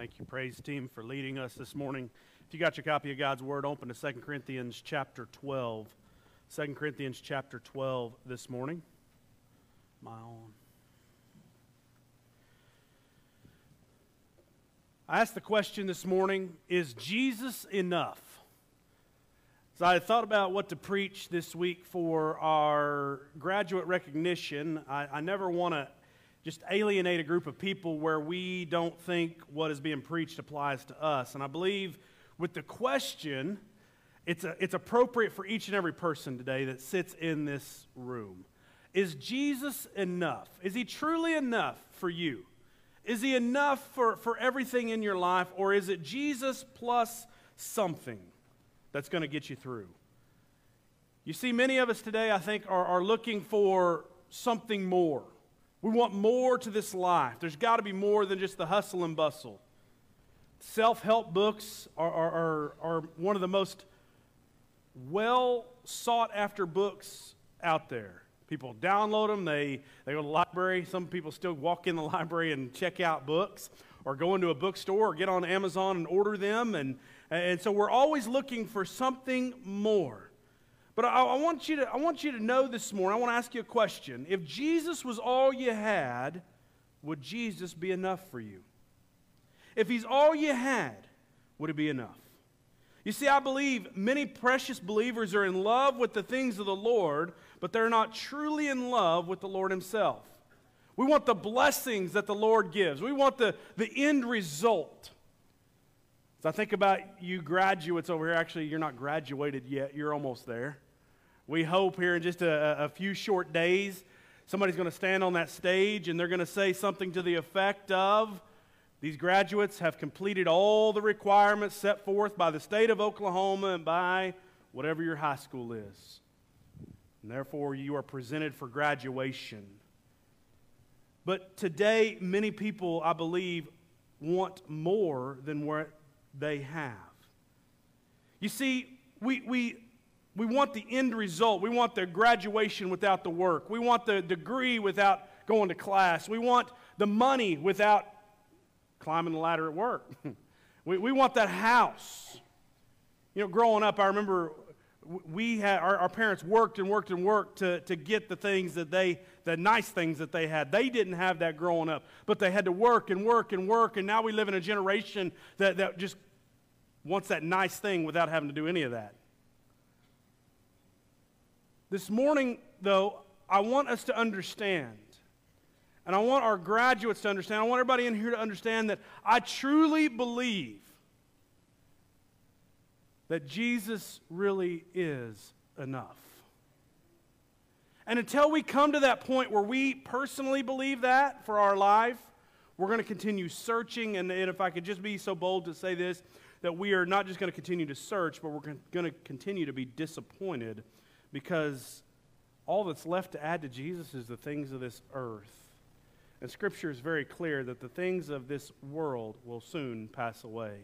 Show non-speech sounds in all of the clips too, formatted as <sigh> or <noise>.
Thank you, praise team, for leading us this morning. If you got your copy of God's Word, open to 2 Corinthians chapter 12. 2 Corinthians chapter 12 this morning. My own. I asked the question this morning Is Jesus enough? So I thought about what to preach this week for our graduate recognition. I, I never want to just alienate a group of people where we don't think what is being preached applies to us. And I believe with the question, it's, a, it's appropriate for each and every person today that sits in this room. Is Jesus enough? Is he truly enough for you? Is he enough for, for everything in your life, or is it Jesus plus something that's going to get you through? You see, many of us today, I think, are, are looking for something more. We want more to this life. There's got to be more than just the hustle and bustle. Self help books are, are, are, are, one of the most well sought after books out there. People download them, they, they go to the library. Some people still walk in the <laughs> library and check out books, or go into a bookstore, or get on Amazon and order them. And, and so we're always looking for something more. But I, I, want you to, I want you to know this morning, I want to ask you a question. If Jesus was all you had, would Jesus be enough for you? If he's all you had, would it be enough? You see, I believe many precious believers are in love with the things of the Lord, but they're not truly in love with the Lord Himself. We want the blessings that the Lord gives, we want the, the end result. So I think about you graduates over here. Actually, you're not graduated yet, you're almost there. We hope here in just a, a few short days, somebody's going to stand on that stage and they're going to say something to the effect of These graduates have completed all the requirements set forth by the state of Oklahoma and by whatever your high school is. And therefore, you are presented for graduation. But today, many people, I believe, want more than what they have. You see, we, we, we want the end result. We want the graduation without the work. We want the degree without going to class. We want the money without climbing the ladder at work. <laughs> we, we want that house. You know, growing up, I remember we had our, our, parents worked and worked and worked to, to get the things that they the nice things that they had they didn't have that growing up but they had to work and work and work and now we live in a generation that, that just wants that nice thing without having to do any of that this morning, though, I want us to understand, and I want our graduates to understand, I want everybody in here to understand that I truly believe that Jesus really is enough. And until we come to that point where we personally believe that for our life, we're going to continue searching. And, if I could just be so bold to say this, that we are not just going to continue to search, but we're going to continue to be disappointed because all that's left to add to Jesus is the things of this earth. And Scripture is very clear that the things of this world will soon pass away.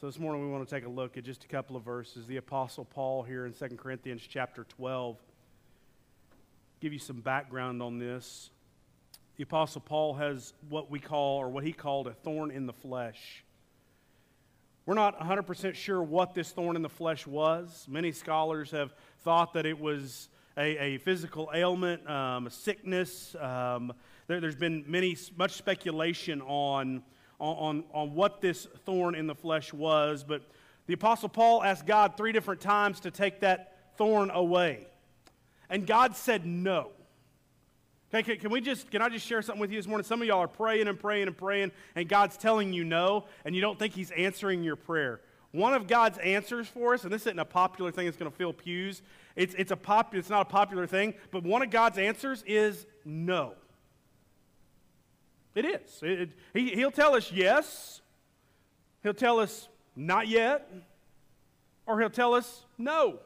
So this morning we want to take a look at just a couple of verses. The Apostle Paul here in 2 Corinthians chapter 12. Give you some background on this. The Apostle Paul has what we call, or what he called, a thorn in the flesh. We're not 100% sure what this thorn in the flesh was. Many scholars have thought that it was a, a physical ailment, um, a sickness. Um, there, has been many, much speculation on, on, on what this thorn in the flesh was, but the Apostle Paul asked God three different times to take that thorn away. And God said no. Okay, can, we just, can I just share something with you this morning? Some of y'all are praying and praying and praying, and God's telling you no, and you don't think He's answering your prayer. One of God's answers for us, and this isn't a popular thing that's going to fill pews, it's, it's, a pop, it's not a popular thing, but one of God's answers is no. It is. It, it, he, he'll tell us yes, He'll tell us not yet, or He'll tell us no.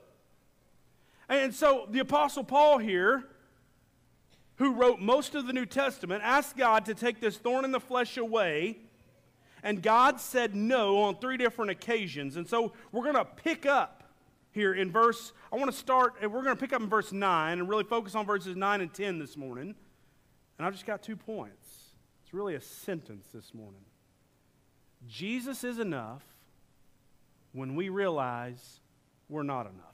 And so the Apostle Paul here, who wrote most of the New Testament, asked God to take this thorn in the flesh away. And God said no on three different occasions. And so we're going to pick up here in verse, I want to start, and we're going to pick up in verse 9 and really focus on verses 9 and 10 this morning. And I've just got two points. It's really a sentence this morning. Jesus is enough when we realize we're not enough.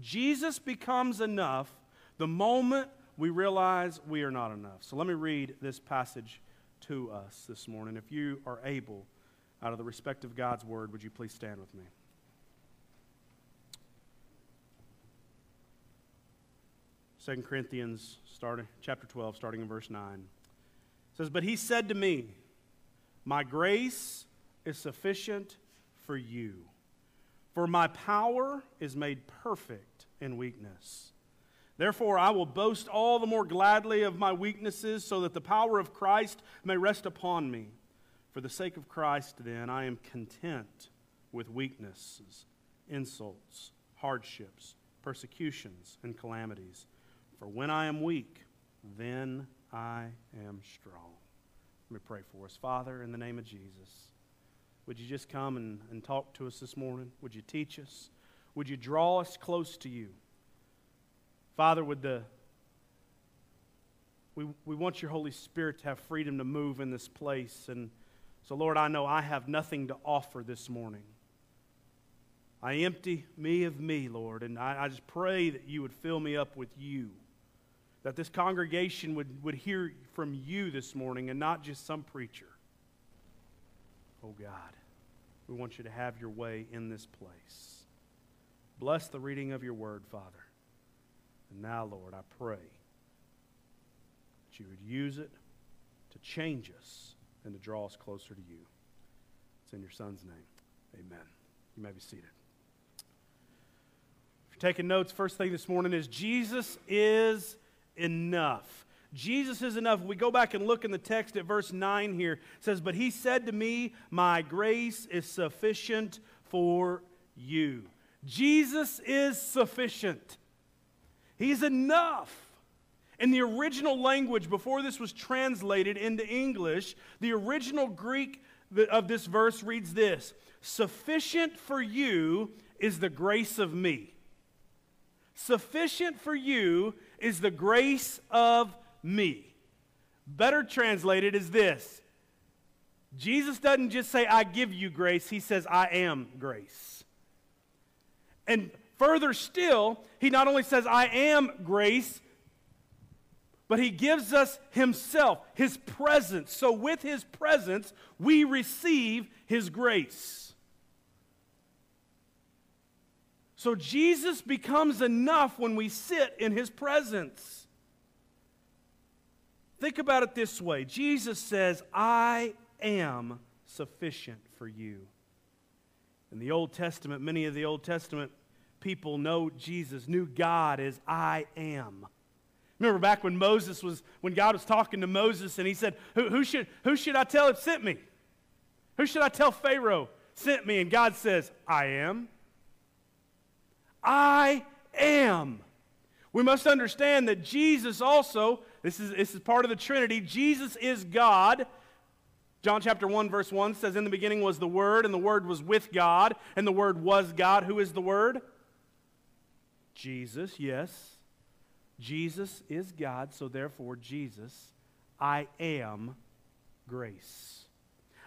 Jesus becomes enough the moment we realize we are not enough. So let me read this passage to us this morning. If you are able, out of the respect of God's word, would you please stand with me? Second Corinthians starting chapter 12 starting in verse 9 says but he said to me my grace is sufficient for you for my power is made perfect in weakness therefore I will boast all the more gladly of my weaknesses so that the power of Christ may rest upon me for the sake of Christ then I am content with weaknesses insults hardships persecutions and calamities for when I am weak, then I am strong. Let me pray for us. Father, in the name of Jesus, would you just come and, and talk to us this morning? Would you teach us? Would you draw us close to you? Father, would the we, we want your Holy Spirit to have freedom to move in this place. And so, Lord, I know I have nothing to offer this morning. I empty me of me, Lord, and I, I just pray that you would fill me up with you that this congregation would, would hear from you this morning and not just some preacher. Oh God, we want you to have your way in this place. Bless the reading of your word, Father. And now, Lord, I pray that you would use it to change us and to draw us closer to you. It's in your Son's name. Amen. You may be seated. If you're taking notes, first thing this morning is Jesus is enough. Jesus is enough. We go back and look in the text at verse 9 here. It says, But he said to me, My grace is sufficient for you. Jesus is sufficient. He's enough. In the original language, before this was translated into English, the original Greek of this verse reads this Sufficient for you is the grace of me. Sufficient for you is the grace of me. Better translated is this Jesus doesn't just say, I give you grace, he says, I am grace. And further still, he not only says, I am grace, but he gives us himself, his presence. So with his presence, we receive his grace. So Jesus becomes enough when we sit in his presence. Think about it this way Jesus says, I am sufficient for you. In the Old Testament, many of the Old Testament people know Jesus, knew God as I am. Remember back when Moses was, when God was talking to Moses and he said, Who, who should, who should I tell it sent me? Who should I tell Pharaoh sent me? And God says, I am. I am. We must understand that Jesus also, this is, this is part of the Trinity, Jesus is God. John chapter 1, verse 1 says, In the beginning was the Word, and the Word was with God, and the Word was God. Who is the Word? Jesus, yes. Jesus is God, so therefore, Jesus, I am grace.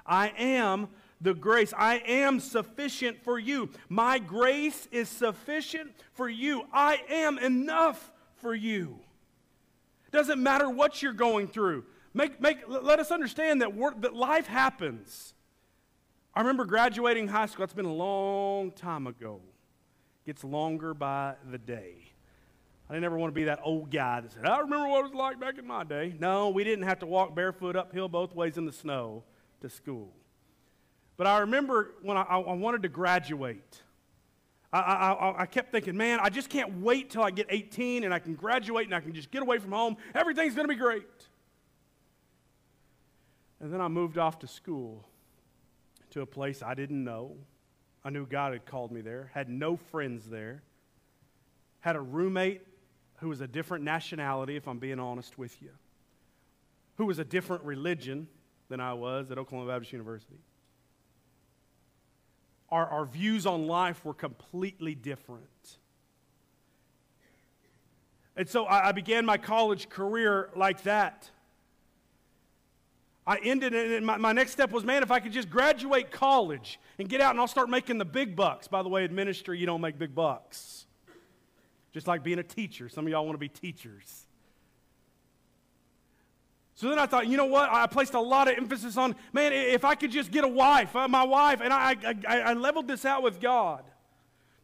I am the grace. I am sufficient for you. My grace is sufficient for you. I am enough for you. Doesn't matter what you're going through. Make, make, let us understand that, work, that life happens. I remember graduating high school. That's been a long time ago. Gets longer by the day. I didn't ever want to be that old guy that said, I remember what it was like back in my day. No, we didn't have to walk barefoot uphill both ways in the snow to school. But I remember when I, I wanted to graduate, I, I, I, kept thinking, man, I just can't wait till I get 18 and I can graduate and I can just get away from home. Everything's going to be great. And then I moved off to school to a place I didn't know. I knew God had called me there, had no friends there, had a roommate who was a different nationality, if I'm being honest with you, who was a different religion than I was at Oklahoma Baptist University our, our views on life were completely different. And so I, I began my college career like that. I ended it, and my, my next step was, man, if I could just graduate college and get out and I'll start making the big bucks. By the way, in ministry, you don't make big bucks. Just like being a teacher. Some of y'all want to be teachers. So then I thought, you know what? I placed a lot of emphasis on, man, if I could just get a wife, uh, my wife, and I, I, I leveled this out with God.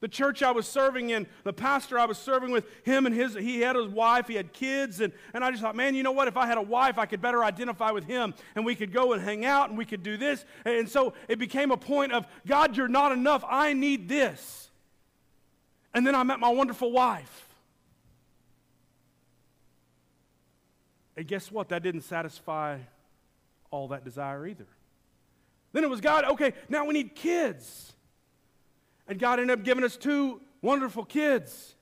The church I was serving in, the pastor I was serving with, him and his, he had his wife, he had kids, and, and I just thought, man, you know what? If I had a wife, I could better identify with him, and we could go and hang out, and we could do this. And so it became a point of, God, you're not enough. I need this. And then I met my wonderful wife. And guess what? That didn't satisfy all that desire either. Then it was God, okay, now we need kids. And God ended up giving us two wonderful kids.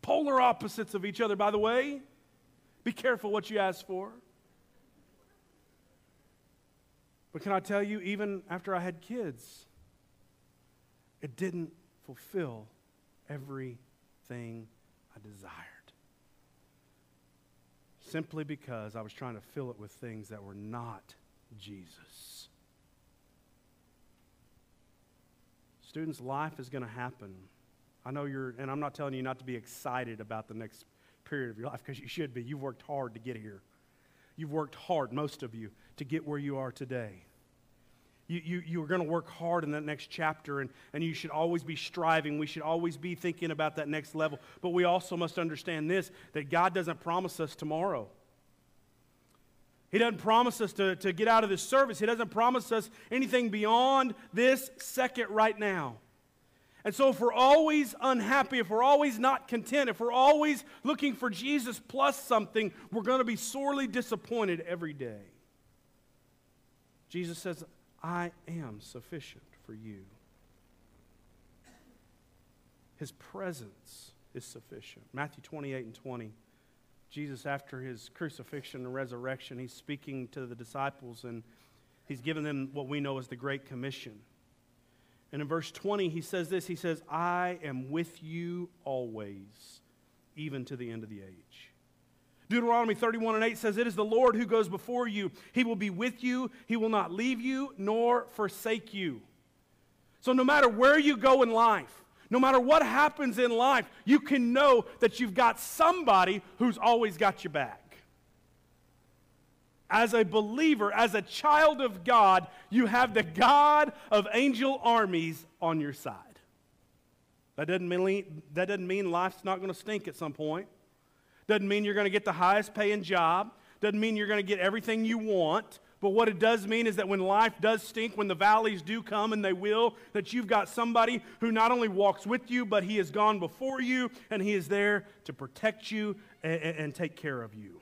Polar opposites of each other, by the way. Be careful what you ask for. But can I tell you, even after I had kids, it didn't fulfill everything I desired. Simply because I was trying to fill it with things that were not Jesus. Students, life is going to happen. I know you're, and I'm not telling you not to be excited about the next period of your life because you should be. You've worked hard to get here. You've worked hard, most of you, to get where you are today. You, you, you are going to work hard in that next chapter, and, and you should always be striving. We should always be thinking about that next level. But we also must understand this that God doesn't promise us tomorrow. He doesn't promise us to, to get out of this service. He doesn't promise us anything beyond this second right now. And so, if we're always unhappy, if we're always not content, if we're always looking for Jesus plus something, we're going to be sorely disappointed every day. Jesus says, I am sufficient for you. His presence is sufficient. Matthew 28 and 20. Jesus, after his crucifixion and resurrection, he's speaking to the disciples and he's given them what we know as the Great Commission. And in verse 20, he says this He says, I am with you always, even to the end of the age. Deuteronomy 31 and 8 says, It is the Lord who goes before you. He will be with you. He will not leave you nor forsake you. So, no matter where you go in life, no matter what happens in life, you can know that you've got somebody who's always got your back. As a believer, as a child of God, you have the God of angel armies on your side. That doesn't mean, that doesn't mean life's not going to stink at some point. Doesn't mean you're going to get the highest paying job. Doesn't mean you're going to get everything you want. But what it does mean is that when life does stink, when the valleys do come, and they will, that you've got somebody who not only walks with you, but he has gone before you, and he is there to protect you and, and take care of you.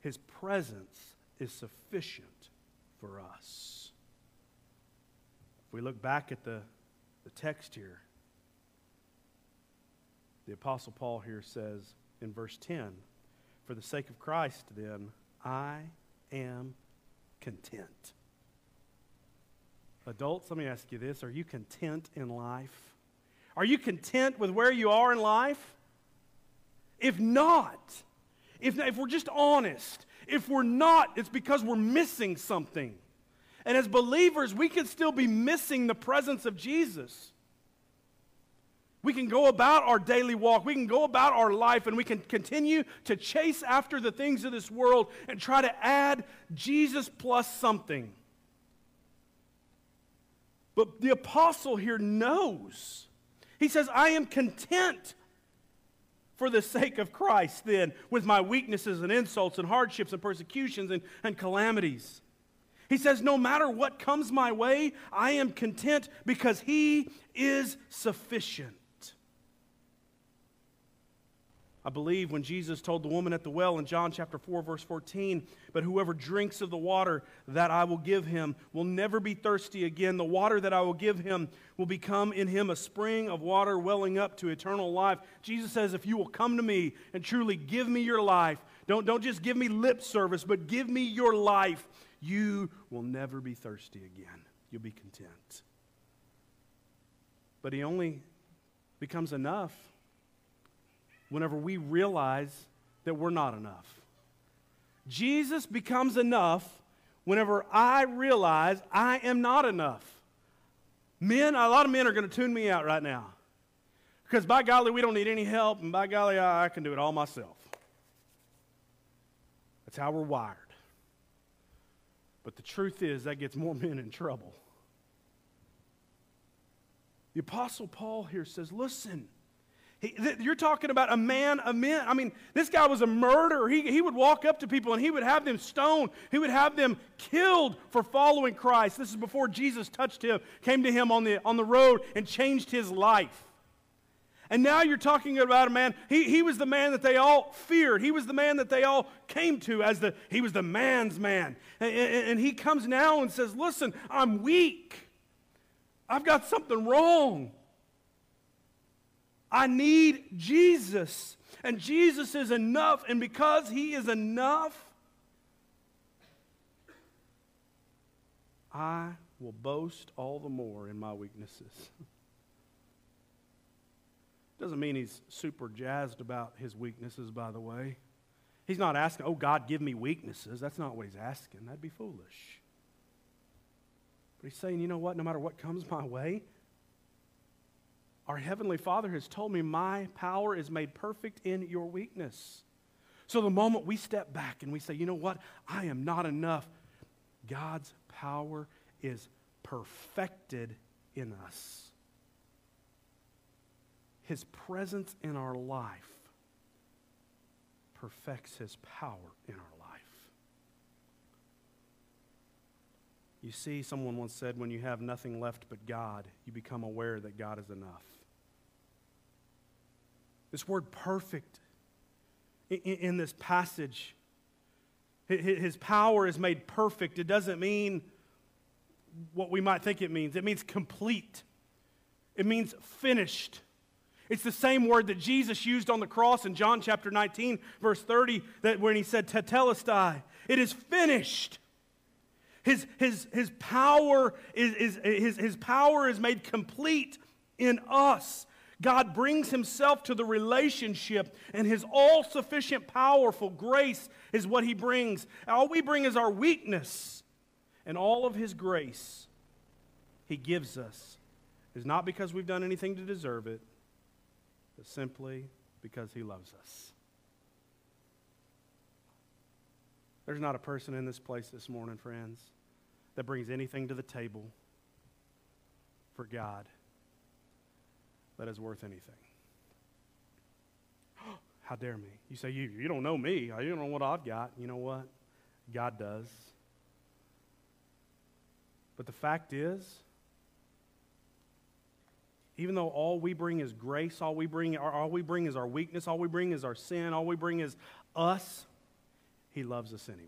His presence is sufficient for us. If we look back at the, the text here, the Apostle Paul here says in verse 10 For the sake of Christ, then, I am content. Adults, let me ask you this Are you content in life? Are you content with where you are in life? If not, if, if we're just honest, if we're not, it's because we're missing something. And as believers, we can still be missing the presence of Jesus. We can go about our daily walk. We can go about our life and we can continue to chase after the things of this world and try to add Jesus plus something. But the apostle here knows. He says, I am content for the sake of Christ, then, with my weaknesses and insults and hardships and persecutions and, and calamities. He says, No matter what comes my way, I am content because He is sufficient. I believe when Jesus told the woman at the well in John chapter 4, verse 14, But whoever drinks of the water that I will give him will never be thirsty again. The water that I will give him will become in him a spring of water welling up to eternal life. Jesus says, If you will come to me and truly give me your life, don't, don't just give me lip service, but give me your life, you will never be thirsty again. You'll be content. But he only becomes enough whenever we realize that we're not enough. Jesus becomes enough whenever I realize I am not enough. Men, a lot of men are going to tune me out right now. Because by golly, we don't need any help, and by golly, I, I can do it all myself. That's how we're wired. But the truth is, that gets more <laughs> men in trouble. The Apostle Paul here says, Listen, he, th- you're talking about a man of men. I mean, this guy was a murderer. He, he would walk up to people and he would have them stoned. He would have them killed for following Christ. This is before Jesus touched him, came to him on the, on the road, and changed his life. And now you're talking about a man, he, he was the man that they all feared. He was the man that they all came to as the, he was the man's man. And, and, and he comes now and says, Listen, I'm weak. I've got something wrong. I need Jesus. And Jesus is enough. And because He is enough, I will boast all the more in my weaknesses. <laughs> Doesn't mean he's super jazzed about his weaknesses, by the way. He's not asking, oh, God, give me weaknesses. That's not what he's asking. That'd be foolish. But he's saying, you know what? No matter what comes my way, our Heavenly Father has told me my power is made perfect in your weakness. So the moment we step back and we say, you know what, I am not enough, God's power is perfected in us. His presence in our life perfects His power in our life. You see, someone once said, when you have nothing left but God, you become aware that God is enough. This word perfect in, in this passage, his power is made perfect. It doesn't mean what we might think it means, it means complete, it means finished. It's the same word that Jesus used on the cross in John chapter 19, verse 30, that when he said, Tetelestai, it is finished. His, his, his, power is, is, his, his power is made complete in us. God brings himself to the relationship, and his all sufficient, powerful grace is what he brings. All we bring is our weakness, and all of his grace he gives us is not because we've done anything to deserve it, but simply because he loves us. There's not a person in this place this morning, friends, that brings anything to the table for God that is worth anything. <gasps> How dare me? You say, you, you don't know me. You don't know what I've got. You know what? God does. But the fact is, even though all we bring is grace, all we bring, all we bring is our weakness, all we bring is our sin, all we bring is us, He loves us anyway.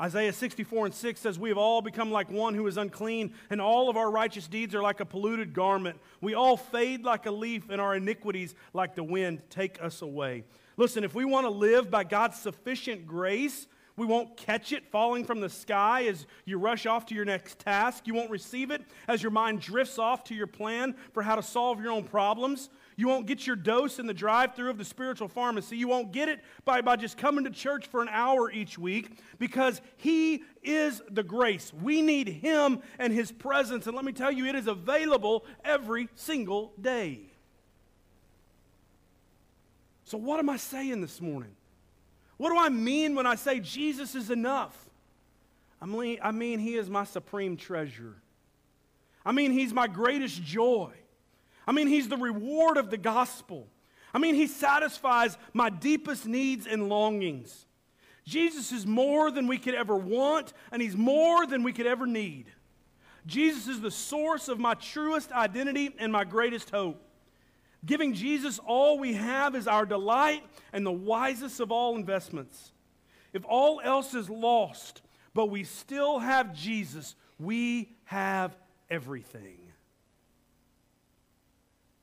Isaiah 64 and 6 says, We have all become like one who is unclean, and all of our righteous deeds are like a polluted garment. We all fade like a leaf, and our iniquities, like the wind, take us away. Listen, if we want to live by God's sufficient grace, we won't catch it falling from the sky as you rush off to your next task. You won't receive it as your mind drifts off to your plan for how to solve your own problems. You won't get your dose in the drive through of the spiritual pharmacy. You won't get it by, by just coming to church for an hour each week because He is the grace. We need Him and His presence. And let me tell you, it is available every single day. So, what am I saying this morning? What do I mean when I say Jesus is enough? I mean, I mean, He is my supreme treasure. I mean, He's my greatest joy. I mean, He's the reward of the gospel. I mean, He satisfies my deepest needs and longings. Jesus is more than we could ever want, and He's more than we could ever need. Jesus is the source of my truest identity and my greatest hope. Giving Jesus all we have is our delight and the wisest of all investments. If all else is lost, but we still have Jesus, we have everything.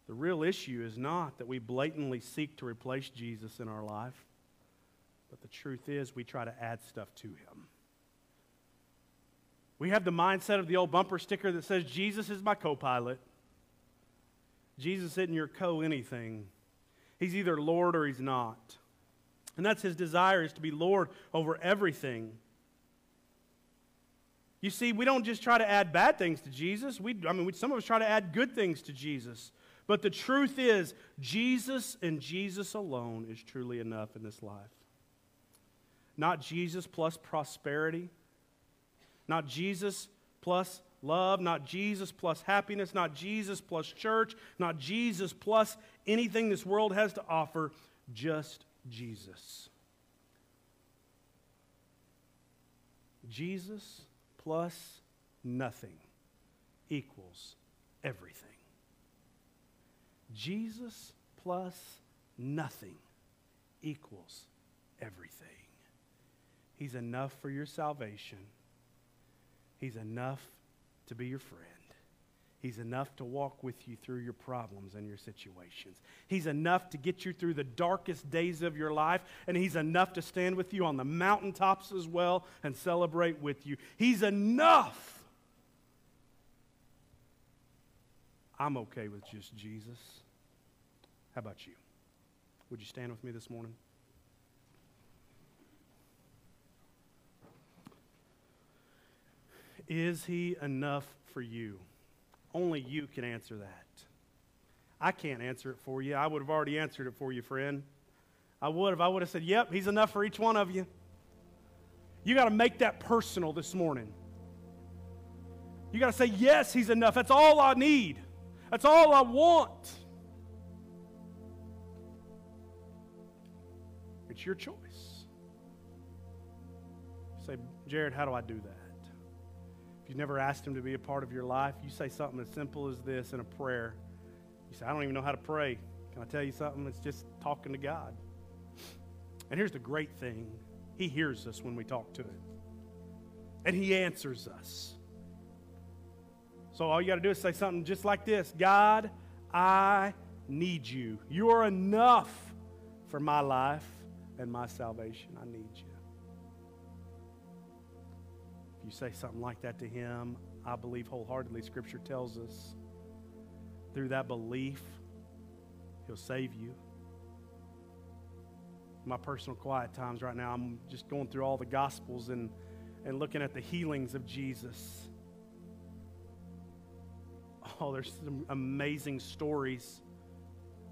The real issue is not that we blatantly seek to replace Jesus in our life, but the truth is we try to add stuff to him. We have the mindset of the old bumper sticker that says, Jesus is my co pilot. Jesus isn't your co anything. He's either Lord or he's not. And that's his desire is to be Lord over everything. You see, we don't just try to add bad things to Jesus. We, I mean, we, some of us try to add good things to Jesus. But the truth is, Jesus and Jesus alone is truly enough in this life. Not Jesus plus prosperity, not Jesus plus love, not Jesus plus happiness, not Jesus plus church, not Jesus plus anything this world has to offer, just Jesus. Jesus plus nothing equals everything. Jesus plus nothing equals everything. He's enough for your salvation. He's enough to be your friend. He's enough to walk with you through your problems and your situations. He's enough to get you through the darkest days of your life, and He's enough to stand with you on the mountaintops as well and celebrate with you. He's enough. I'm okay with just Jesus. How about you? Would you stand with me this morning? Is He enough for you? Only you can answer that. I can't answer it for you. I would have already answered it for you, friend. I would have. I would have said, Yep, He's enough for each one of you. You got to make that personal this morning. You got to say, Yes, He's enough. That's all I need. That's all I want. Your choice. say, Jared, how do I do that? If you've never asked Him to be a part of your life, you say something as simple as this in a prayer. You say, I don't even know how to pray. Can I tell you something? It's just talking to God. And here's the great thing He hears us when we talk to Him, and He answers us. So all you got to do is say something just like this God, I need you. You are enough for my life and my salvation. I need you. If you say something like that to him, I believe wholeheartedly, Scripture tells us through that belief, he'll save you. My personal quiet times right now, I'm just going through all the Gospels and, and looking at the healings of Jesus. Oh, there's some amazing stories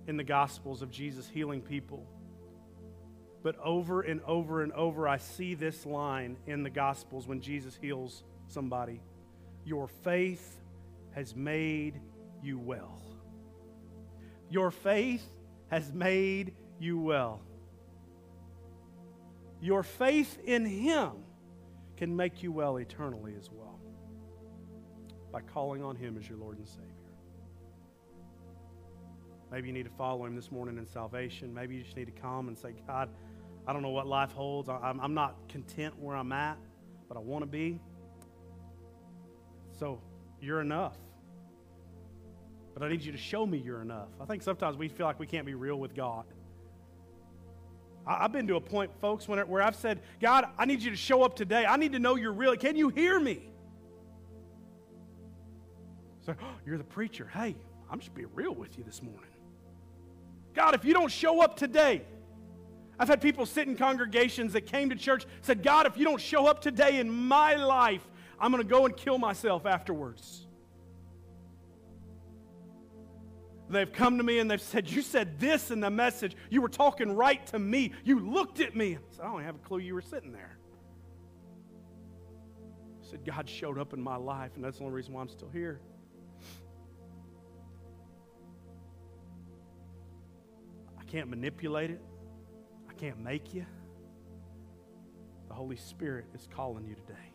in the Gospels of Jesus healing people. But over and over and over, I see this line in the Gospels when Jesus heals somebody Your faith has made you well. Your faith has made you well. Your faith in Him can make you well eternally as well by calling on Him as your Lord and Savior. Maybe you need to follow Him this morning in salvation. Maybe you just need to come and say, God, I don't know what life holds. I'm, I'm not content where I'm at, but I want to be. So you're enough. But I need you to show me you're enough. I think sometimes we feel like we can't be real with God. I, have been to a point, folks, when, where I've said, God, I need you to show up today. I need to know you're real. Can you hear me? So, oh, <gasps> you're the preacher. Hey, I'm just being real with you this morning. God, if you don't show up today, I've had people sit in congregations that came to church, said, God, if you don't show up today in my life, I'm going to go and kill myself afterwards. They've come to me and they've said, You said this in the message. You were talking right to me. You looked at me. I said, I don't have a clue you were sitting there. I said, God showed up in my life, and that's the only reason why I'm still here. I can't manipulate it can't make you. The Holy Spirit is calling you today.